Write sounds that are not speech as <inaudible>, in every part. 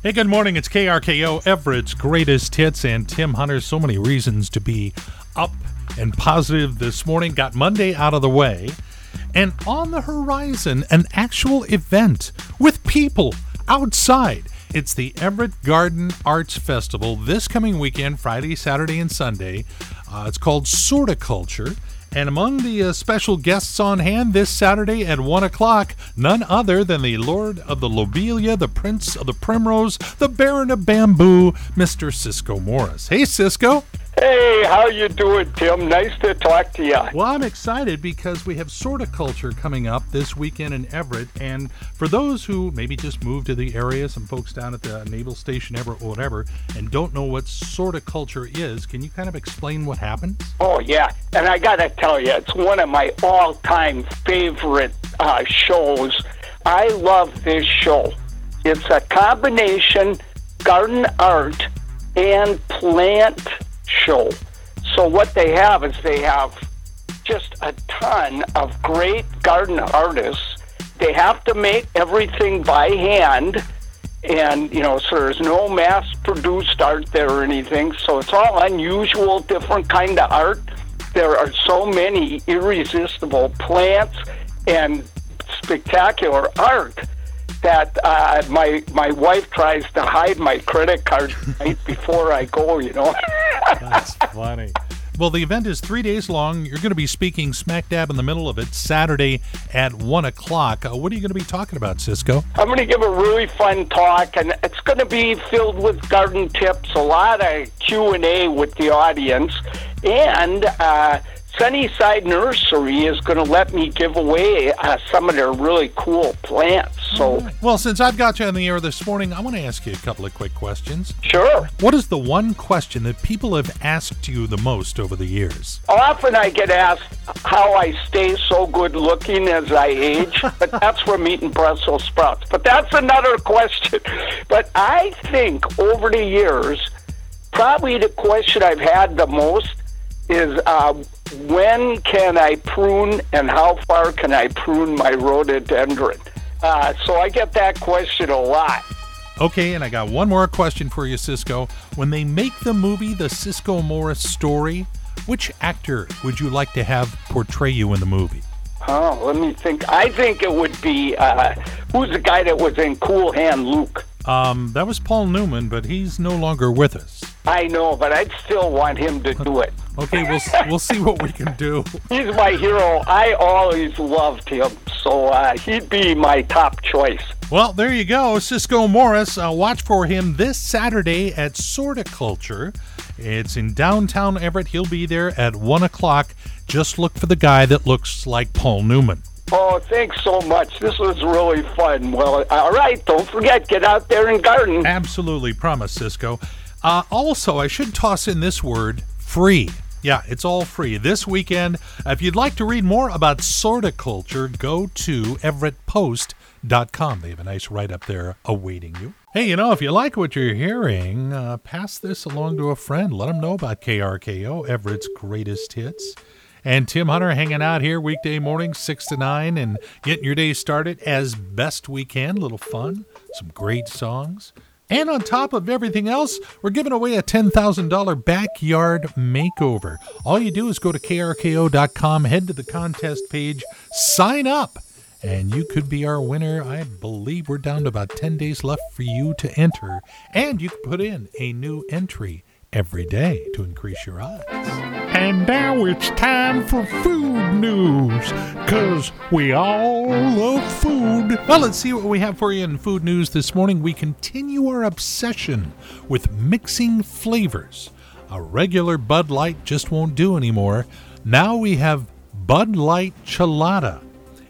Hey, good morning. It's KRKO, Everett's greatest hits, and Tim Hunter. So many reasons to be up and positive this morning. Got Monday out of the way. And on the horizon, an actual event with people outside. It's the Everett Garden Arts Festival this coming weekend, Friday, Saturday, and Sunday. Uh, it's called Sorticulture. And among the uh, special guests on hand this Saturday at 1 o'clock, none other than the Lord of the Lobelia, the Prince of the Primrose, the Baron of Bamboo, Mr. Ciscoe Morris. Hey, Ciscoe. Hey, how you doing, Tim? Nice to talk to you. Well, I'm excited because we have Sorticulture coming up this weekend in Everett, and for those who maybe just moved to the area, some folks down at the Naval Station Everett or whatever, and don't know what Sorticulture is, can you kind of explain what happens? Oh yeah, and I gotta tell you, it's one of my all-time favorite uh, shows. I love this show. It's a combination garden art and plant show. So what they have is they have just a ton of great garden artists. They have to make everything by hand and you know so there's no mass produced art there or anything so it's all unusual different kind of art there are so many irresistible plants and spectacular art that uh, my my wife tries to hide my credit card <laughs> right before I go. You know. <laughs> That's funny. Well, the event is three days long. You're going to be speaking smack dab in the middle of it Saturday at one o'clock. Uh, what are you going to be talking about, Ciscoe? I'm going to give a really fun talk, and it's going to be filled with garden tips, a lot of Q and A with the audience, and. Uh, Sunnyside Nursery is going to let me give away uh, some of their really cool plants. So, well, since I've got you on the air this morning, I want to ask you a couple of quick questions. Sure. What is the one question that people have asked you the most over the years? Often I get asked how I stay so good looking as I age, <laughs> but that's from eating Brussels sprouts. But that's another <laughs> question. But I think over the years, probably the question I've had the most is uh, when can I prune and how far can I prune my rhododendron? Uh, so I get that question a lot. Okay, and I got one more question for you, Ciscoe. When they make the movie The Ciscoe Morris Story, which actor would you like to have portray you in the movie? Oh, let me think. I think it would be uh, who's the guy that was in Cool Hand Luke? Um, that was Paul Newman, but he's no longer with us. I know, but I'd still want him to do it. Okay, we'll we'll see what we can do. <laughs> He's my hero. I always loved him, so uh, he'd be my top choice. Well, there you go, Ciscoe Morris. Uh, watch for him this Saturday at Sorticulture. It's in downtown Everett. He'll be there at one o'clock. Just look for the guy that looks like Paul Newman. Oh, thanks so much. This was really fun. Well, all right. Don't forget, get out there and garden. Absolutely. Promise, Ciscoe. Uh, also, I should toss in this word free. Yeah, it's all free. This weekend, if you'd like to read more about sorticulture, go to everettpost.com. They have a nice write up there awaiting you. Hey, you know, if you like what you're hearing, uh, pass this along to a friend. Let them know about KRKO, Everett's greatest hits. And Tim Hunter hanging out here weekday morning, 6 to 9, and getting your day started as best we can. A little fun, some great songs. And on top of everything else, we're giving away a $10,000 backyard makeover. All you do is go to krko.com, head to the contest page, sign up, and you could be our winner. I believe we're down to about 10 days left for you to enter, and you can put in a new entry every day to increase your odds. And now it's time for food news, because we all love food. Well, let's see what we have for you in food news this morning. We continue our obsession with mixing flavors. A regular Bud Light just won't do anymore. Now we have Bud Light Chelada.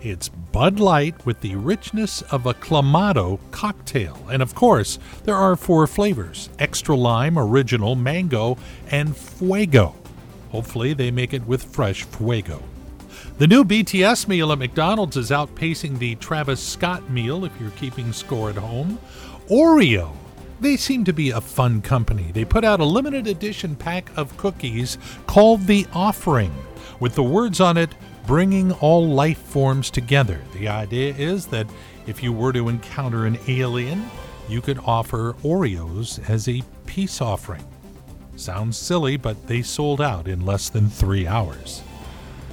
It's Bud Light with the richness of a Clamato cocktail. And of course, there are four flavors extra lime, original, mango, and fuego. Hopefully, they make it with fresh fuego. The new BTS meal at McDonald's is outpacing the Travis Scott meal if you're keeping score at home. Oreo. They seem to be a fun company. They put out a limited edition pack of cookies called The Offering, with the words on it bringing all life forms together. The idea is that if you were to encounter an alien, you could offer Oreos as a peace offering. Sounds silly, but they sold out in less than three hours.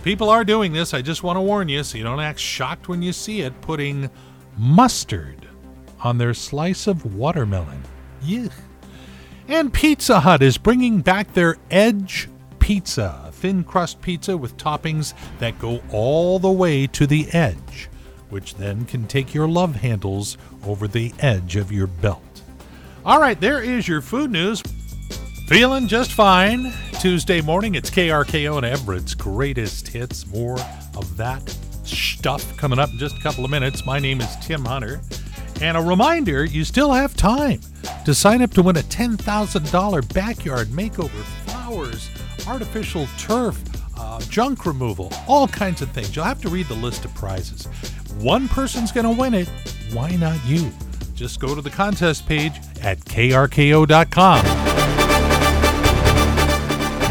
People are doing this, I just want to warn you so you don't act shocked when you see it, putting mustard on their slice of watermelon. Yuck. And Pizza Hut is bringing back their Edge Pizza, a thin crust pizza with toppings that go all the way to the edge, which then can take your love handles over the edge of your belt. All right, there is your food news. Feeling just fine. Tuesday morning, it's KRKO and Everett's greatest hits. More of that stuff coming up in just a couple of minutes. My name is Tim Hunter. And a reminder you still have time to sign up to win a $10,000 backyard makeover, flowers, artificial turf, uh, junk removal, all kinds of things. You'll have to read the list of prizes. One person's going to win it. Why not you? Just go to the contest page at krko.com.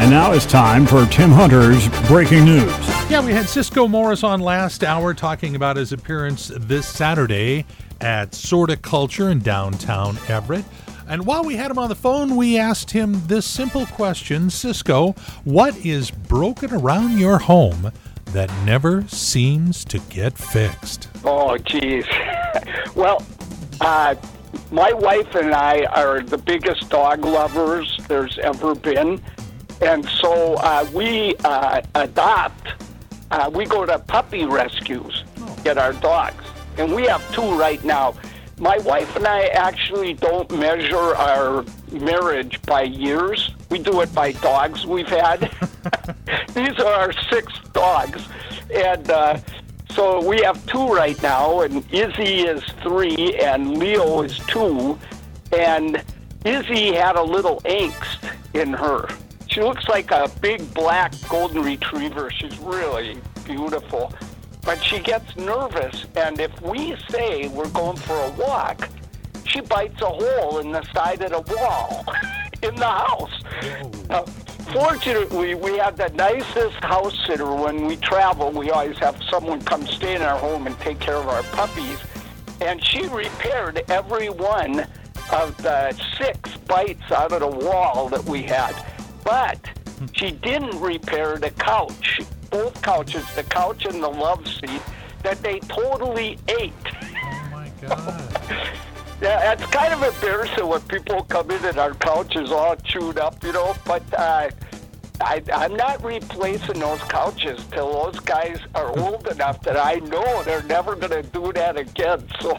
And now it's time for Tim Hunter's breaking news. Yeah, we had Ciscoe Morris on last hour talking about his appearance this Saturday at Sorticulture in downtown Everett. And while we had him on the phone, we asked him this simple question Ciscoe, what is broken around your home that never seems to get fixed? Oh, geez. <laughs> well, uh, my wife and I are the biggest dog lovers there's ever been. And so uh, we uh, adopt, uh, we go to puppy rescues, get our dogs. And we have two right now. My wife and I actually don't measure our marriage by years. We do it by dogs we've had. <laughs> These are our six dogs. And uh, so we have two right now, and Izzy is three, and Leo is two. And Izzy had a little angst in her. She looks like a big black golden retriever. She's really beautiful. But she gets nervous, and if we say we're going for a walk, she bites a hole in the side of the wall <laughs> in the house. Uh, fortunately, we have the nicest house sitter when we travel. We always have someone come stay in our home and take care of our puppies. And she repaired every one of the six bites out of the wall that we had. But she didn't repair the couch, both couches, the couch and the love seat, that they totally ate. Oh my <laughs> God. Yeah, it's kind of embarrassing when people come in and our couch is all chewed up, you know. But uh, I, I'm not replacing those couches till those guys are <laughs> old enough that I know they're never going to do that again. So,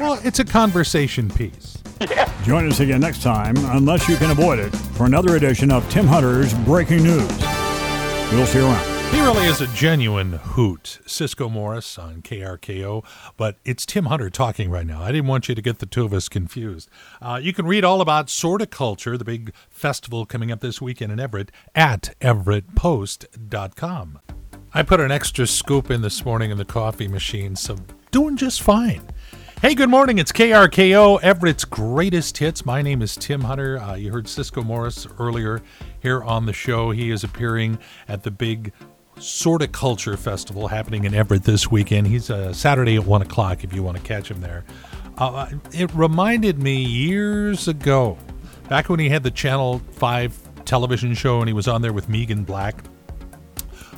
well, it's a conversation piece. Yeah. Join us again next time, unless you can avoid it, for another edition of Tim Hunter's Breaking News. We'll see you around. He really is a genuine hoot, Ciscoe Morris on KRKO, but it's Tim Hunter talking right now. I didn't want you to get the two of us confused. Uh, you can read all about Sorticulture, the big festival coming up this weekend in Everett, at everettpost.com. I put an extra scoop in this morning in the coffee machine, so doing just fine. Hey, good morning. It's KRKO, Everett's greatest hits. My name is Tim Hunter. Uh, you heard Ciscoe Morris earlier here on the show. He is appearing at the big Sorticulture Festival happening in Everett this weekend. He's uh, Saturday at 1 o'clock if you want to catch him there. Uh, it reminded me years ago, back when he had the Channel 5 television show and he was on there with Meeghan Black.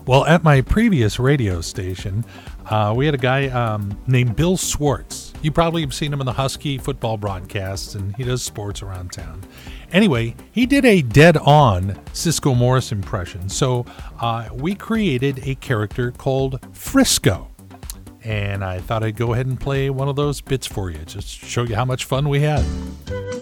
Well, at my previous radio station, uh, we had a guy um, named Bill Swartz. You probably have seen him in the Husky football broadcasts, and he does sports around town. Anyway, he did a dead on Ciscoe Morris impression. So uh, we created a character called Frisco. And I thought I'd go ahead and play one of those bits for you, just show you how much fun we had.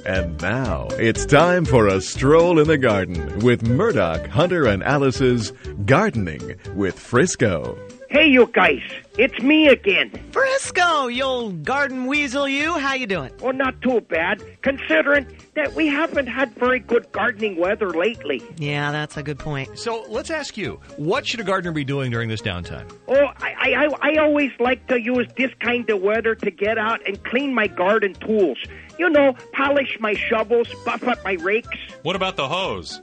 And now it's time for a stroll in the garden with Murdock, Hunter, and Alice's Gardening with Frisco. Hey, you guys, it's me again. Frisco, you old garden weasel, you. How you doing? Well, not too bad, considering that we haven't had very good gardening weather lately. Yeah, that's a good point. So let's ask you, what should a gardener be doing during this downtime? Oh, I, I, I always like to use this kind of weather to get out and clean my garden tools. You know, polish my shovels, buff up my rakes. What about the hose?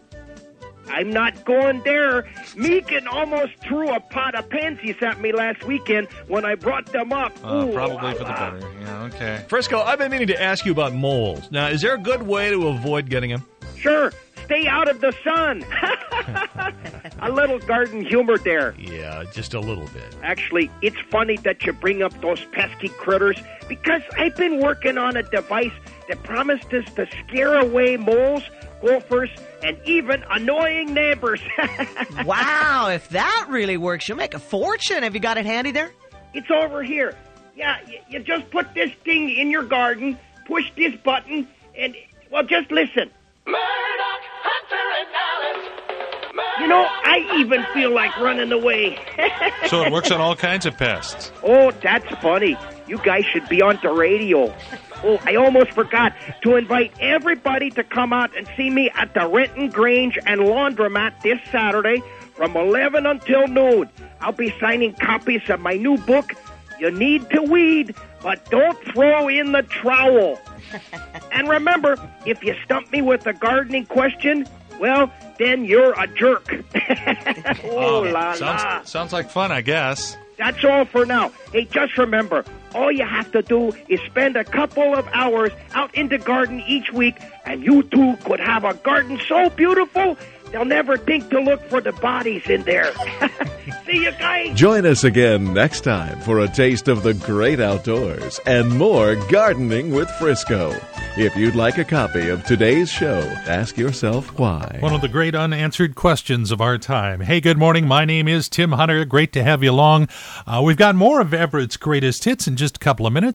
I'm not going there. Meeghan almost threw a pot of pansies at me last weekend when I brought them up. Uh, Ooh, probably for the better. Yeah, okay. Frisco, I've been meaning to ask you about moles. Now, is there a good way to avoid getting them? Sure, stay out of the sun. <laughs> a little garden humor there. Yeah, just a little bit. Actually, it's funny that you bring up those pesky critters because I've been working on a device that promises to scare away moles, gophers, and even annoying neighbors. <laughs> Wow, if that really works, you'll make a fortune. Have you got it handy there? it's over here. Yeah, you, you just put this thing in your garden, push this button, and, well, just listen. Murdock, Hunter, and Alice. You know, I even feel like running away. <laughs> So it works on all kinds of pests. Oh, that's funny. You guys should be on the radio. Oh, I almost forgot to invite everybody to come out and see me at the Renton Grange and Laundromat this Saturday from 11 until noon. I'll be signing copies of my new book, You Need to Weed, but Don't Throw in the Trowel. <laughs> and remember, if you stump me with a gardening question, well, then you're a jerk. <laughs> Oh, oh, la la. Sounds, sounds like fun, I guess. That's all for now. Hey, just remember, all you have to do is spend a couple of hours out in the garden each week, and you too could have a garden so beautiful they'll never think to look for the bodies in there. <laughs> See you guys. Join us again next time for a taste of the great outdoors and more gardening with Frisco. If you'd like a copy of today's show, ask yourself why. One of the great unanswered questions of our time. Hey, good morning. My name is Tim Hunter. Great to have you along. Uh, we've got more of Everett's greatest hits in just a couple of minutes.